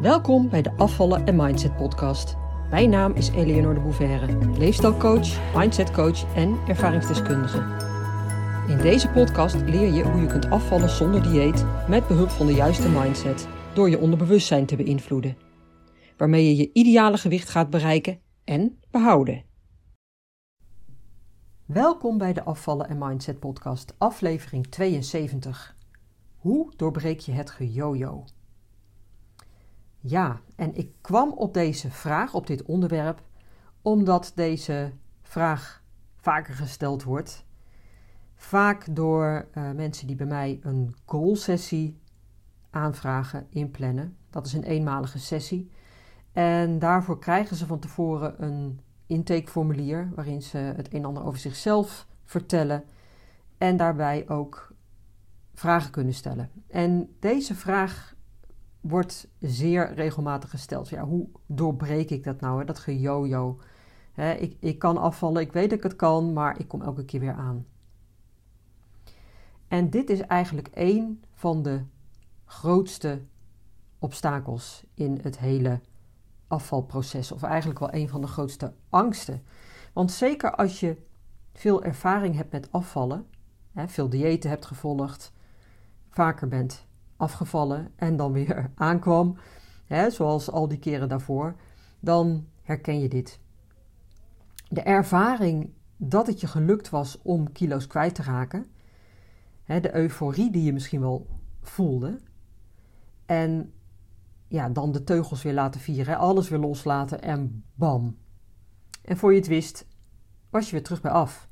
Welkom bij de Afvallen en Mindset podcast. Mijn naam is Eleonore de Bouverre, leefstijlcoach, mindsetcoach en ervaringsdeskundige. In deze podcast leer je hoe je kunt afvallen zonder dieet met behulp van de juiste mindset door je onderbewustzijn te beïnvloeden, waarmee je je ideale gewicht gaat bereiken en behouden. Welkom bij de Afvallen en Mindset podcast, aflevering 72. Hoe doorbreek je het gejojo? Ja, en ik kwam op deze vraag, op dit onderwerp, omdat deze vraag vaker gesteld wordt. Vaak door uh, mensen die bij mij een goal-sessie aanvragen, inplannen. Dat is een eenmalige sessie. En daarvoor krijgen ze van tevoren een intakeformulier waarin ze het een en ander over zichzelf vertellen en daarbij ook vragen kunnen stellen. En deze vraag wordt zeer regelmatig gesteld. Ja, hoe doorbreek ik dat nou, hè? dat gejojo? Hè, ik, ik kan afvallen, ik weet dat ik het kan, maar ik kom elke keer weer aan. En dit is eigenlijk één van de grootste obstakels in het hele afvalproces, of eigenlijk wel een van de grootste angsten. Want zeker als je veel ervaring hebt met afvallen, hè, veel diëten hebt gevolgd, vaker bent afgevallen en dan weer aankwam, hè, zoals al die keren daarvoor, dan herken je dit. De ervaring dat het je gelukt was om kilo's kwijt te raken, hè, de euforie die je misschien wel voelde, en ja, dan de teugels weer laten vieren, alles weer loslaten en bam. En voor je het wist, was je weer terug bij af.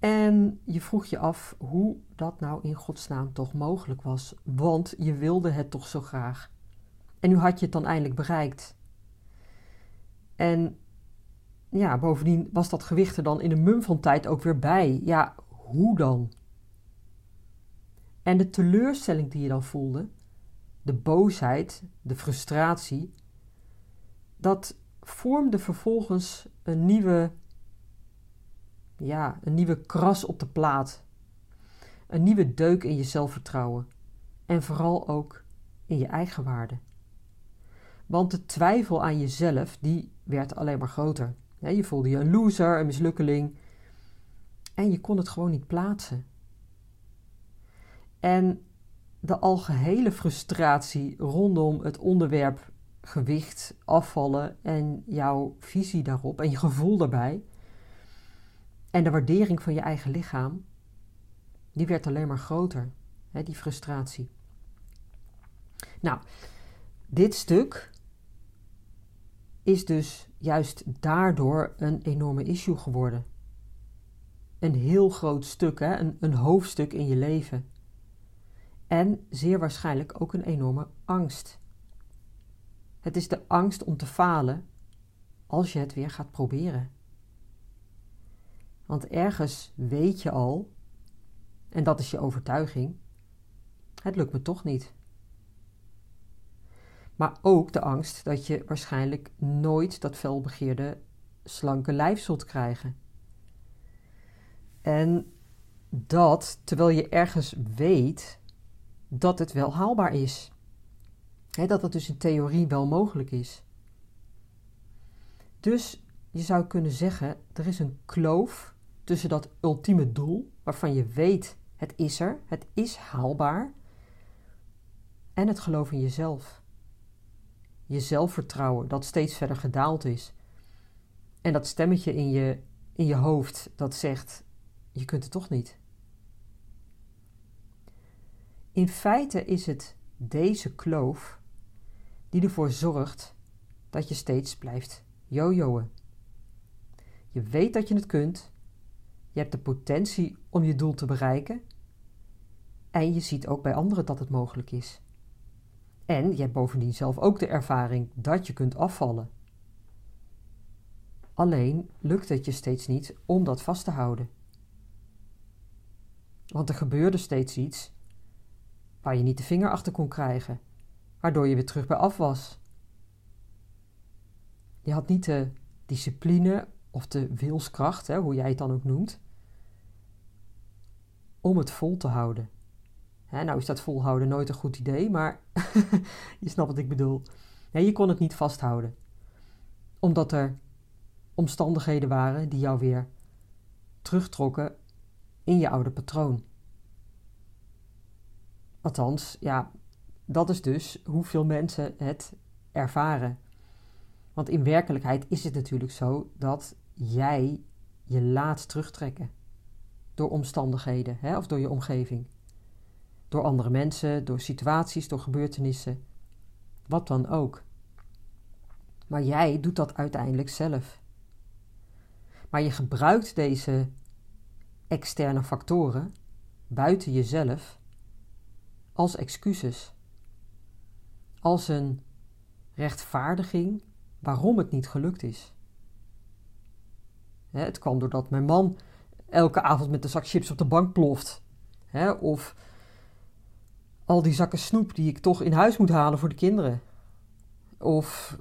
En je vroeg je af hoe dat nou in godsnaam toch mogelijk was, want je wilde het toch zo graag. En nu had je het dan eindelijk bereikt. En ja, bovendien was dat gewicht er dan in een mum van tijd ook weer bij. Ja, hoe dan? En de teleurstelling die je dan voelde, de boosheid, de frustratie, dat vormde vervolgens een nieuwe ja, een nieuwe kras op de plaat. Een nieuwe deuk in je zelfvertrouwen. En vooral ook in je eigen waarde. Want de twijfel aan jezelf, die werd alleen maar groter. Je voelde je een loser, een mislukkeling. En je kon het gewoon niet plaatsen. En de algehele frustratie rondom het onderwerp gewicht, afvallen en jouw visie daarop en je gevoel daarbij, en de waardering van je eigen lichaam, die werd alleen maar groter, hè, die frustratie. Nou, dit stuk is dus juist daardoor een enorme issue geworden. Een heel groot stuk, hè, een, een hoofdstuk in je leven. En zeer waarschijnlijk ook een enorme angst. Het is de angst om te falen als je het weer gaat proberen. Want ergens weet je al, en dat is je overtuiging, het lukt me toch niet. Maar ook de angst dat je waarschijnlijk nooit dat felbegeerde slanke lijf zult krijgen. En dat terwijl je ergens weet dat het wel haalbaar is. dat het dus in theorie wel mogelijk is. Dus je zou kunnen zeggen, er is een kloof tussen dat ultieme doel, waarvan je weet het is er, het is haalbaar, en het geloof in jezelf. Je zelfvertrouwen dat steeds verder gedaald is. En dat stemmetje in je, in je hoofd dat zegt: je kunt het toch niet. In feite is het deze kloof die ervoor zorgt dat je steeds blijft jojoen. Je weet dat je het kunt, je hebt de potentie om je doel te bereiken. En je ziet ook bij anderen dat het mogelijk is. En je hebt bovendien zelf ook de ervaring dat je kunt afvallen. Alleen lukt het je steeds niet om dat vast te houden. Want er gebeurde steeds iets waar je niet de vinger achter kon krijgen, waardoor je weer terug bij af was. Je had niet de discipline of de wilskracht, hè, hoe jij het dan ook noemt, om het vol te houden. nou is dat volhouden nooit een goed idee, maar je snapt wat ik bedoel. je kon het niet vasthouden. Omdat er omstandigheden waren die jou weer terugtrokken in je oude patroon. Althans, ja, dat is dus hoeveel mensen het ervaren. Want in werkelijkheid is het natuurlijk zo dat jij je laat terugtrekken door omstandigheden hè, of door je omgeving. Door andere mensen, door situaties, door gebeurtenissen, wat dan ook. Maar jij doet dat uiteindelijk zelf. Maar je gebruikt deze externe factoren buiten jezelf als excuses. Als een rechtvaardiging waarom het niet gelukt is. Het kwam doordat mijn man elke avond met de zak chips op de bank ploft. of al die zakken snoep die ik toch in huis moet halen voor de kinderen. Of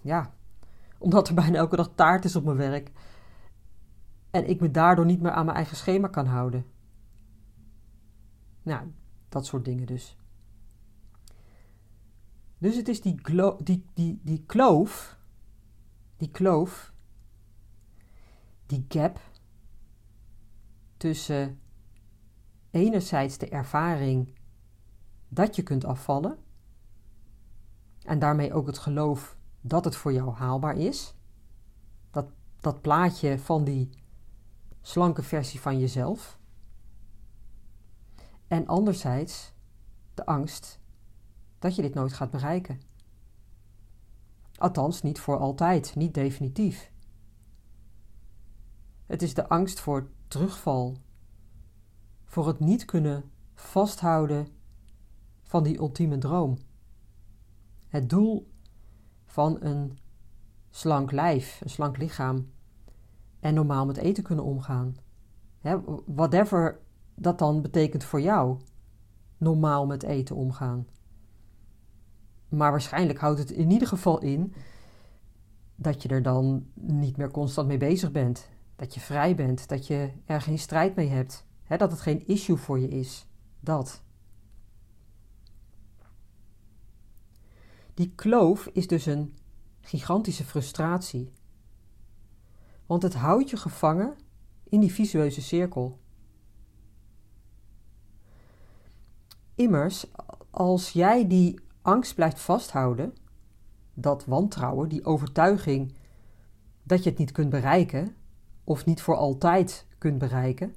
ja, omdat er bijna elke dag taart is op mijn werk. En ik me daardoor niet meer aan mijn eigen schema kan houden. Nou, dat soort dingen dus. Dus het is die, die, die, die kloof, die kloof, die gap tussen enerzijds de ervaring dat je kunt afvallen en daarmee ook het geloof dat het voor jou haalbaar is. Dat, dat plaatje van die slanke versie van jezelf. En anderzijds de angst dat je dit nooit gaat bereiken. Althans, niet voor altijd, niet definitief. Het is de angst voor terugval, voor het niet kunnen vasthouden van die ultieme droom. Het doel van een slank lijf, een slank lichaam en normaal met eten kunnen omgaan. whatever dat dan betekent voor jou, normaal met eten omgaan. Maar waarschijnlijk houdt het in ieder geval in dat je er dan niet meer constant mee bezig bent. Dat je vrij bent, dat je er geen strijd mee hebt. dat het geen issue voor je is. Dat. Die kloof is dus een gigantische frustratie. Want het houdt je gevangen in die visueuze cirkel. Immers, als jij die angst blijft vasthouden, dat wantrouwen, die overtuiging dat je het niet kunt bereiken of niet voor altijd kunt bereiken,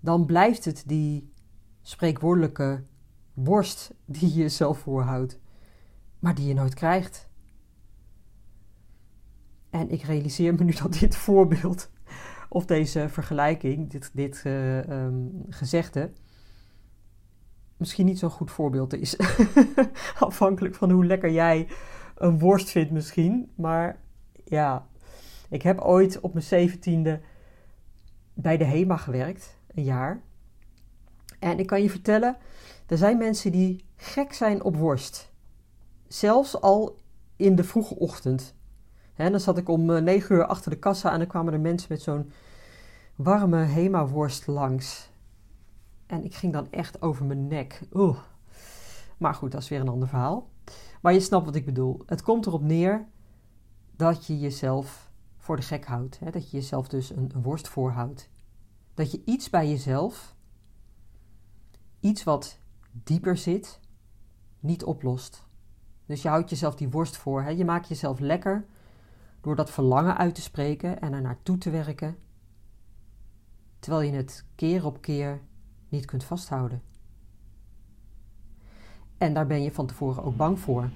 dan blijft het die spreekwoordelijke worst die je jezelf voorhoudt, maar die je nooit krijgt. En ik realiseer me nu dat dit voorbeeld of deze vergelijking, dit, dit uh, gezegde, misschien niet zo'n goed voorbeeld is. Afhankelijk van hoe lekker jij een worst vindt misschien. Maar ja, ik heb ooit op mijn zeventiende bij de HEMA gewerkt, een jaar. En ik kan je vertellen, er zijn mensen die gek zijn op worst. Zelfs al in de vroege ochtend. En dan zat ik om eh, negen uur achter de kassa en dan kwamen er mensen met zo'n warme HEMA-worst langs. En ik ging dan echt over mijn nek. Oeh. Maar goed, dat is weer een ander verhaal. Maar je snapt wat ik bedoel. Het komt erop neer dat je jezelf voor de gek houdt. Hè? Dat je jezelf dus een, worst voorhoudt. Dat je iets bij jezelf, iets wat dieper zit, niet oplost. Dus je houdt jezelf die worst voor. Hè? Je maakt jezelf lekker door dat verlangen uit te spreken en er naartoe te werken. Terwijl je het keer op keer niet kunt vasthouden. En daar ben je van tevoren ook bang voor.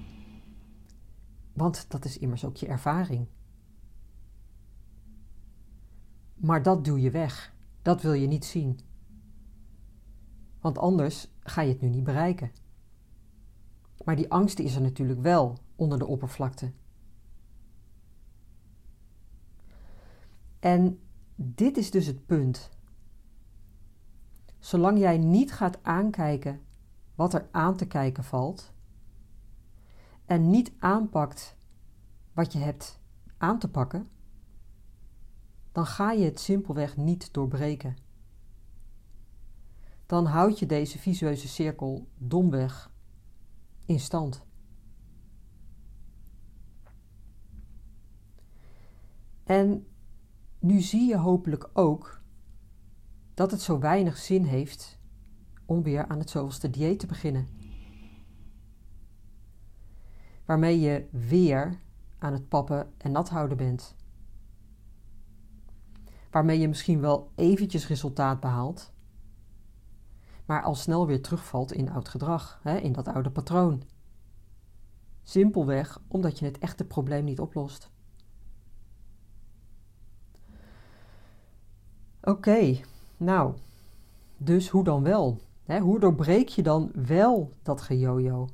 Want dat is immers ook je ervaring. Maar dat doe je weg. Dat wil je niet zien. Want anders ga je het nu niet bereiken. Maar die angst is er natuurlijk wel onder de oppervlakte. En dit is dus het punt. Zolang jij niet gaat aankijken wat er aan te kijken valt en niet aanpakt wat je hebt aan te pakken, dan ga je het simpelweg niet doorbreken. dan houd je deze visueuze cirkel domweg in stand. En nu zie je hopelijk ook dat het zo weinig zin heeft om weer aan het zoveelste dieet te beginnen. Waarmee je weer aan het pappen en nat houden bent. Waarmee je misschien wel eventjes resultaat behaalt, maar al snel weer terugvalt in oud gedrag, hè, in dat oude patroon. Simpelweg omdat je het echte probleem niet oplost. Oké, nou, dus hoe dan wel? Hè, hoe doorbreek je dan wel dat gejojo?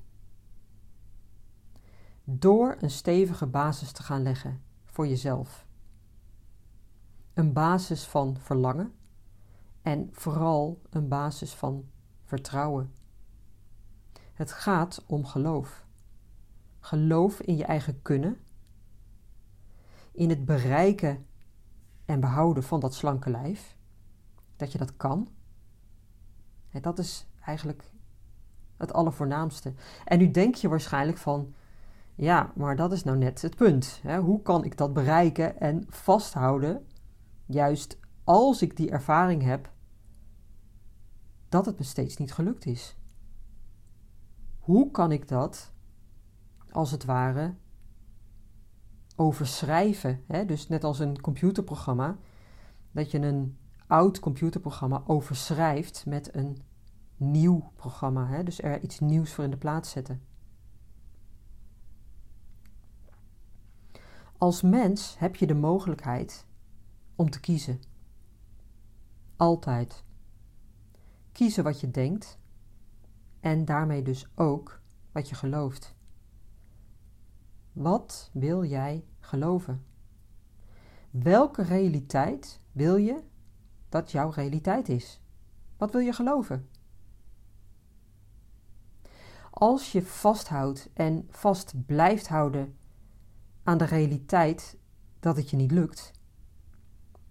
Door een stevige basis te gaan leggen voor jezelf. Een basis van verlangen en vooral een basis van vertrouwen. Het gaat om geloof. Geloof in je eigen kunnen, in het bereiken en behouden van dat slanke lijf, dat je dat kan. Dat is eigenlijk het allervoornaamste. En nu denk je waarschijnlijk van, ja, maar dat is nou net het punt. Hoe kan ik dat bereiken en vasthouden, juist als ik die ervaring heb, dat het me steeds niet gelukt is? Hoe kan ik dat, als het ware, overschrijven? Hè? Dus net als een computerprogramma, dat je een oud computerprogramma overschrijft met een nieuw programma. Hè? Dus er iets nieuws voor in de plaats zetten. Als mens heb je de mogelijkheid om te kiezen. Altijd. Kiezen wat je denkt en daarmee dus ook wat je gelooft. Wat wil jij geloven? Welke realiteit wil je dat jouw realiteit is? Wat wil je geloven? Als je vasthoudt en vast blijft houden aan de realiteit dat het je niet lukt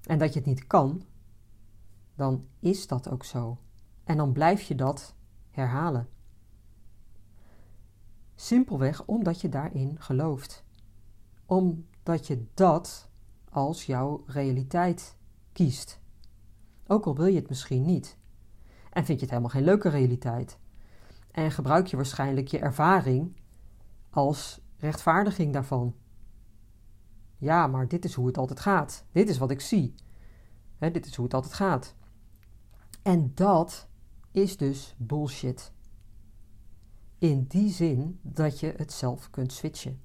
en dat je het niet kan, dan is dat ook zo. En dan blijf je dat herhalen. Simpelweg omdat je daarin gelooft. Omdat je dat als jouw realiteit kiest. Ook al wil je het misschien niet. En vind je het helemaal geen leuke realiteit. En gebruik je waarschijnlijk je ervaring als rechtvaardiging daarvan. Ja, maar dit is hoe het altijd gaat. Dit is wat ik zie. dit is hoe het altijd gaat. En dat is dus bullshit. In die zin dat je het zelf kunt switchen.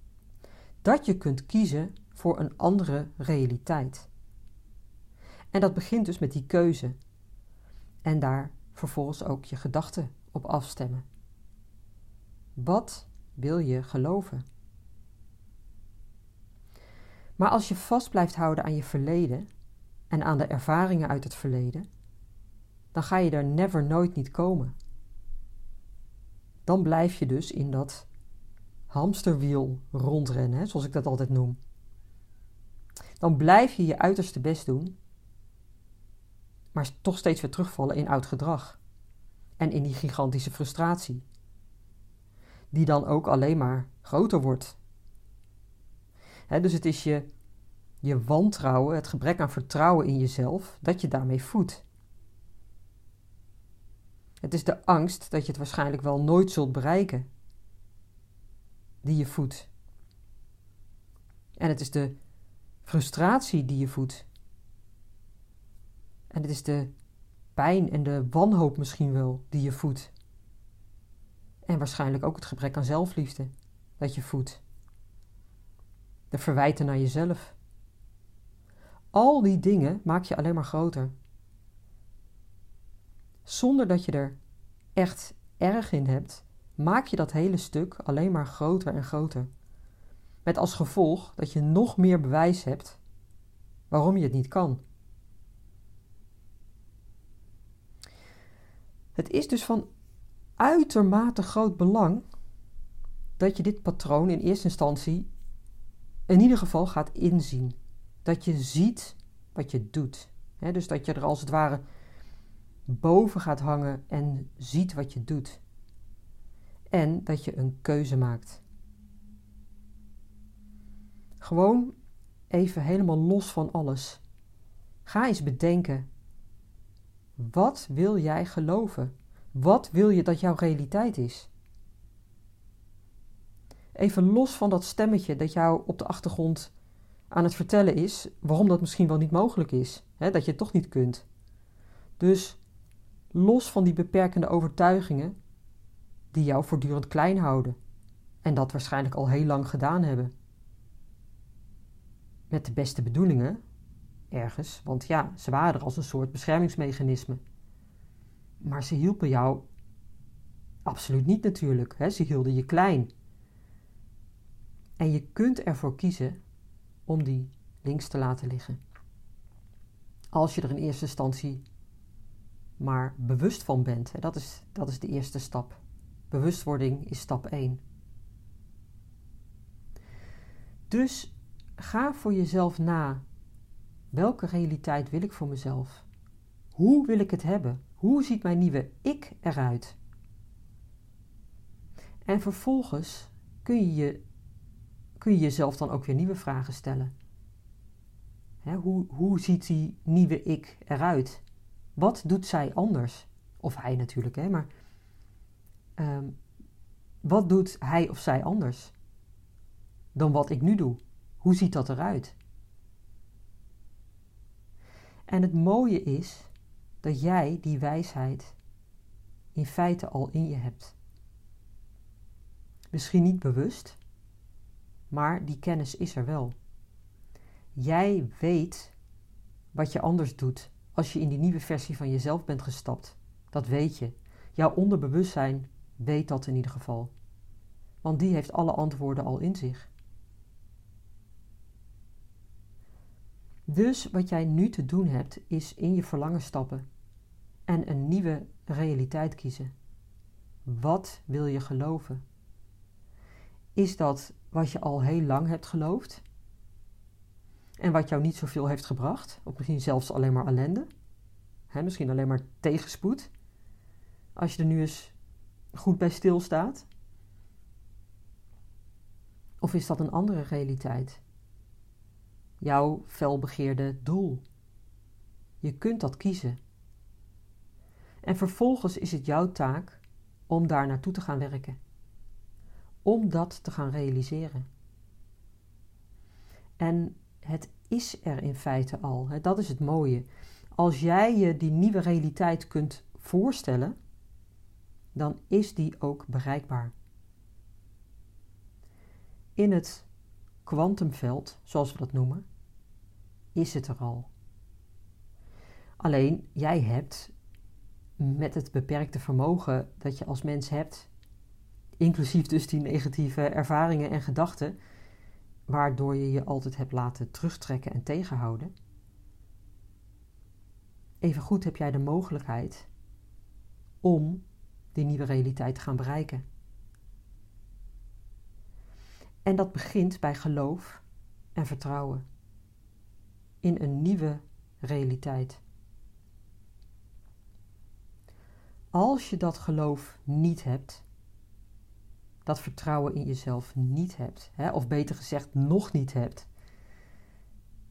Dat je kunt kiezen voor een andere realiteit. En dat begint dus met die keuze. En daar vervolgens ook je gedachten op afstemmen. Wat wil je geloven? Maar als je vast blijft houden aan je verleden en aan de ervaringen uit het verleden, dan ga je er never nooit niet komen. Dan blijf je dus in dat hamsterwiel rondrennen, zoals ik dat altijd noem. Dan blijf je je uiterste best doen, maar toch steeds weer terugvallen in oud gedrag en in die gigantische frustratie, die dan ook alleen maar groter wordt. Dus het is je, je wantrouwen, het gebrek aan vertrouwen in jezelf, dat je daarmee voedt. Het is de angst dat je het waarschijnlijk wel nooit zult bereiken, die je voedt. En het is de frustratie die je voedt. En het is de pijn en de wanhoop misschien wel die je voedt. En waarschijnlijk ook het gebrek aan zelfliefde dat je voedt. De verwijten naar jezelf. Al die dingen maak je alleen maar groter zonder dat je er echt erg in hebt, maak je dat hele stuk alleen maar groter en groter. Met als gevolg dat je nog meer bewijs hebt waarom je het niet kan. Het is dus van uitermate groot belang dat je dit patroon in eerste instantie in ieder geval gaat inzien. Dat je ziet wat je doet. dus dat je er als het ware boven gaat hangen en ziet wat je doet. En dat je een keuze maakt. Gewoon even helemaal los van alles. Ga eens bedenken. Wat wil jij geloven? Wat wil je dat jouw realiteit is? Even los van dat stemmetje dat jou op de achtergrond aan het vertellen is waarom dat misschien wel niet mogelijk is, hè, dat je het toch niet kunt. Dus los van die beperkende overtuigingen die jou voortdurend klein houden en dat waarschijnlijk al heel lang gedaan hebben. Met de beste bedoelingen, ergens, want ja, ze waren er als een soort beschermingsmechanisme. Maar ze hielpen jou absoluut niet natuurlijk, hè? ze hielden je klein. En je kunt ervoor kiezen om die links te laten liggen. Als je er in eerste instantie maar bewust van bent. Dat is, dat is de eerste stap. Bewustwording is stap 1. Dus ga voor jezelf na. Welke realiteit wil ik voor mezelf? Hoe wil ik het hebben? Hoe ziet mijn nieuwe ik eruit? En vervolgens kun je, je, kun je jezelf dan ook weer nieuwe vragen stellen. hoe, hoe ziet die nieuwe ik eruit? Wat doet zij anders? Of hij natuurlijk, hè, maar ehm, wat doet hij of zij anders dan wat ik nu doe? Hoe ziet dat eruit? En het mooie is dat jij die wijsheid in feite al in je hebt. Misschien niet bewust, maar die kennis is er wel. Jij weet wat je anders doet als je in die nieuwe versie van jezelf bent gestapt. Dat weet je. Jouw onderbewustzijn weet dat in ieder geval. Want die heeft alle antwoorden al in zich. Dus wat jij nu te doen hebt, is in je verlangen stappen en een nieuwe realiteit kiezen. Wat wil je geloven? Is dat wat je al heel lang hebt geloofd? En wat jou niet zoveel heeft gebracht, of misschien zelfs alleen maar ellende, misschien alleen maar tegenspoed, als je er nu eens goed bij stilstaat? Of is dat een andere realiteit? Jouw felbegeerde doel. Je kunt dat kiezen. En vervolgens is het jouw taak om daar naartoe te gaan werken. Om dat te gaan realiseren. En het is er in feite al. Dat is het mooie. Als jij je die nieuwe realiteit kunt voorstellen, dan is die ook bereikbaar. In het kwantumveld, zoals we dat noemen, is het er al. Alleen jij hebt met het beperkte vermogen dat je als mens hebt, inclusief dus die negatieve ervaringen en gedachten, waardoor je je altijd hebt laten terugtrekken en tegenhouden. Evengoed heb jij de mogelijkheid om die nieuwe realiteit te gaan bereiken. En dat begint bij geloof en vertrouwen in een nieuwe realiteit. Als je dat geloof niet hebt, dat vertrouwen in jezelf niet hebt, hè, of beter gezegd nog niet hebt,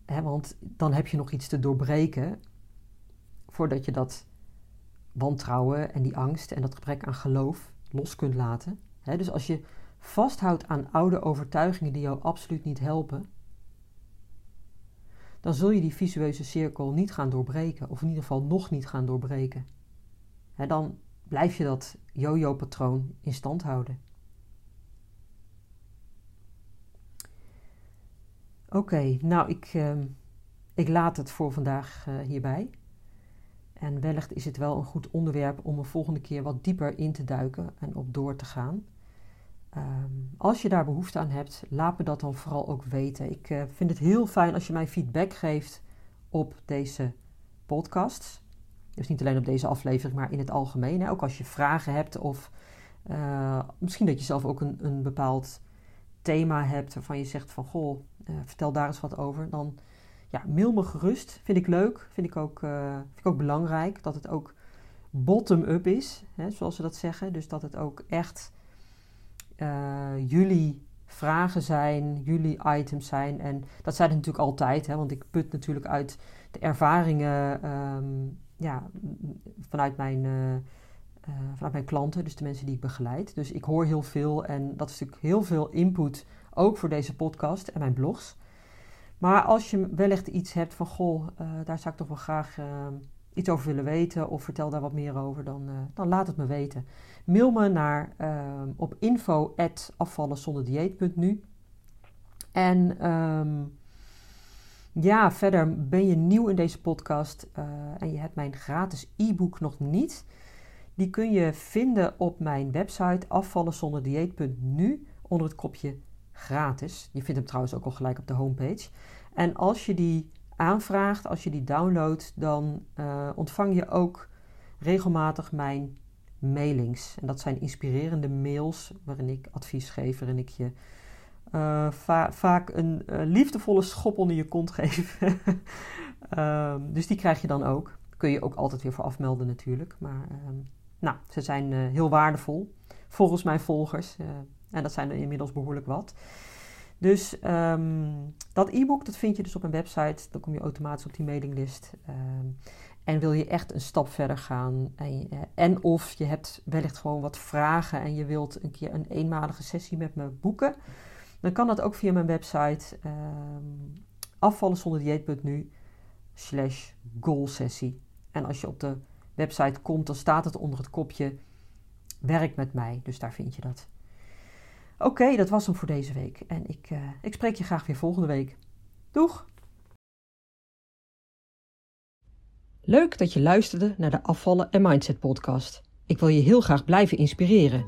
hè, want dan heb je nog iets te doorbreken voordat je dat wantrouwen en die angst en dat gebrek aan geloof los kunt laten. Hè, dus als je vasthoudt aan oude overtuigingen die jou absoluut niet helpen, dan zul je die visueuze cirkel niet gaan doorbreken, of in ieder geval nog niet gaan doorbreken. Hè, dan blijf je dat yo-yo-patroon in stand houden. Oké, nou ik, ehm, ik laat het voor vandaag uh, hierbij. En wellicht is het wel een goed onderwerp om een volgende keer wat dieper in te duiken en op door te gaan. Ehm, als je daar behoefte aan hebt, laat me dat dan vooral ook weten. Ik uh, vind het heel fijn als je mij feedback geeft op deze podcast. Dus niet alleen op deze aflevering, maar in het algemeen. Hè. Ook als je vragen hebt of uh, misschien dat je zelf ook een, een bepaald thema hebt waarvan je zegt van goh, uh, vertel daar eens wat over. Dan ja, mail me gerust. Vind ik leuk. Vind ik ook, vind ik ook belangrijk dat het ook bottom-up is, hè, zoals ze dat zeggen. Dus dat het ook echt uh, jullie vragen zijn, jullie items zijn. En dat zijn het natuurlijk altijd, hè, want ik put natuurlijk uit de ervaringen um, ja, vanuit, mijn, uh, vanuit mijn klanten, dus de mensen die ik begeleid. Dus ik hoor heel veel en dat is natuurlijk heel veel input, ook voor deze podcast en mijn blogs. Maar als je wellicht iets hebt van, goh, daar zou ik toch wel graag ehm, iets over willen weten of vertel daar wat meer over, dan, dan laat het me weten. Mail me naar op info@afvallenzonderdieet.nu. En um, ja, verder ben je nieuw in deze podcast en je hebt mijn gratis e-book nog niet. Die kun je vinden op mijn website afvallenzonderdieet.nu onder het kopje gratis. Je vindt hem trouwens ook al gelijk op de homepage. En als je die aanvraagt, als je die downloadt, dan uh, ontvang je ook regelmatig mijn mailings. En dat zijn inspirerende mails waarin ik advies geef, waarin ik je uh, vaak een uh, liefdevolle schop onder je kont geef. um, dus die krijg je dan ook. Kun je ook altijd weer voor afmelden natuurlijk. Maar um, nou, ze zijn uh, heel waardevol volgens mijn volgers. en dat zijn er inmiddels behoorlijk wat. Dus um, dat e-book dat vind je dus op mijn website. Dan kom je automatisch op die mailinglist. En wil je echt een stap verder gaan en, eh, en of je hebt wellicht gewoon wat vragen en je wilt een keer een eenmalige sessie met me boeken, dan kan dat ook via mijn website um, afvallenzonderdieet.nu slash goalsessie. En als je op de website komt, dan staat het onder het kopje werk met mij. Dus daar vind je dat. Oké, dat was hem voor deze week. En ik, uh, ik spreek je graag weer volgende week. Doeg! Leuk dat je luisterde naar de Afvallen en Mindset podcast. Ik wil je heel graag blijven inspireren.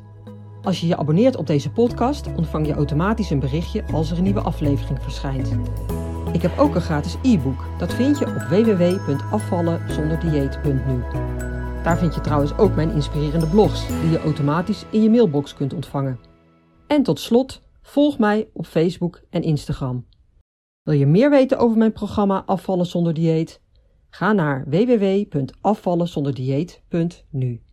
Als je je abonneert op deze podcast, ontvang je automatisch een berichtje als er een nieuwe aflevering verschijnt. Ik heb ook een gratis e-book. Dat vind je op www.afvallenzonderdieet.nu. Daar vind je trouwens ook mijn inspirerende blogs, die je automatisch in je mailbox kunt ontvangen. En tot slot, volg mij op Facebook en Instagram. Wil je meer weten over mijn programma Afvallen zonder dieet? Ga naar www.afvallenzonderdieet.nu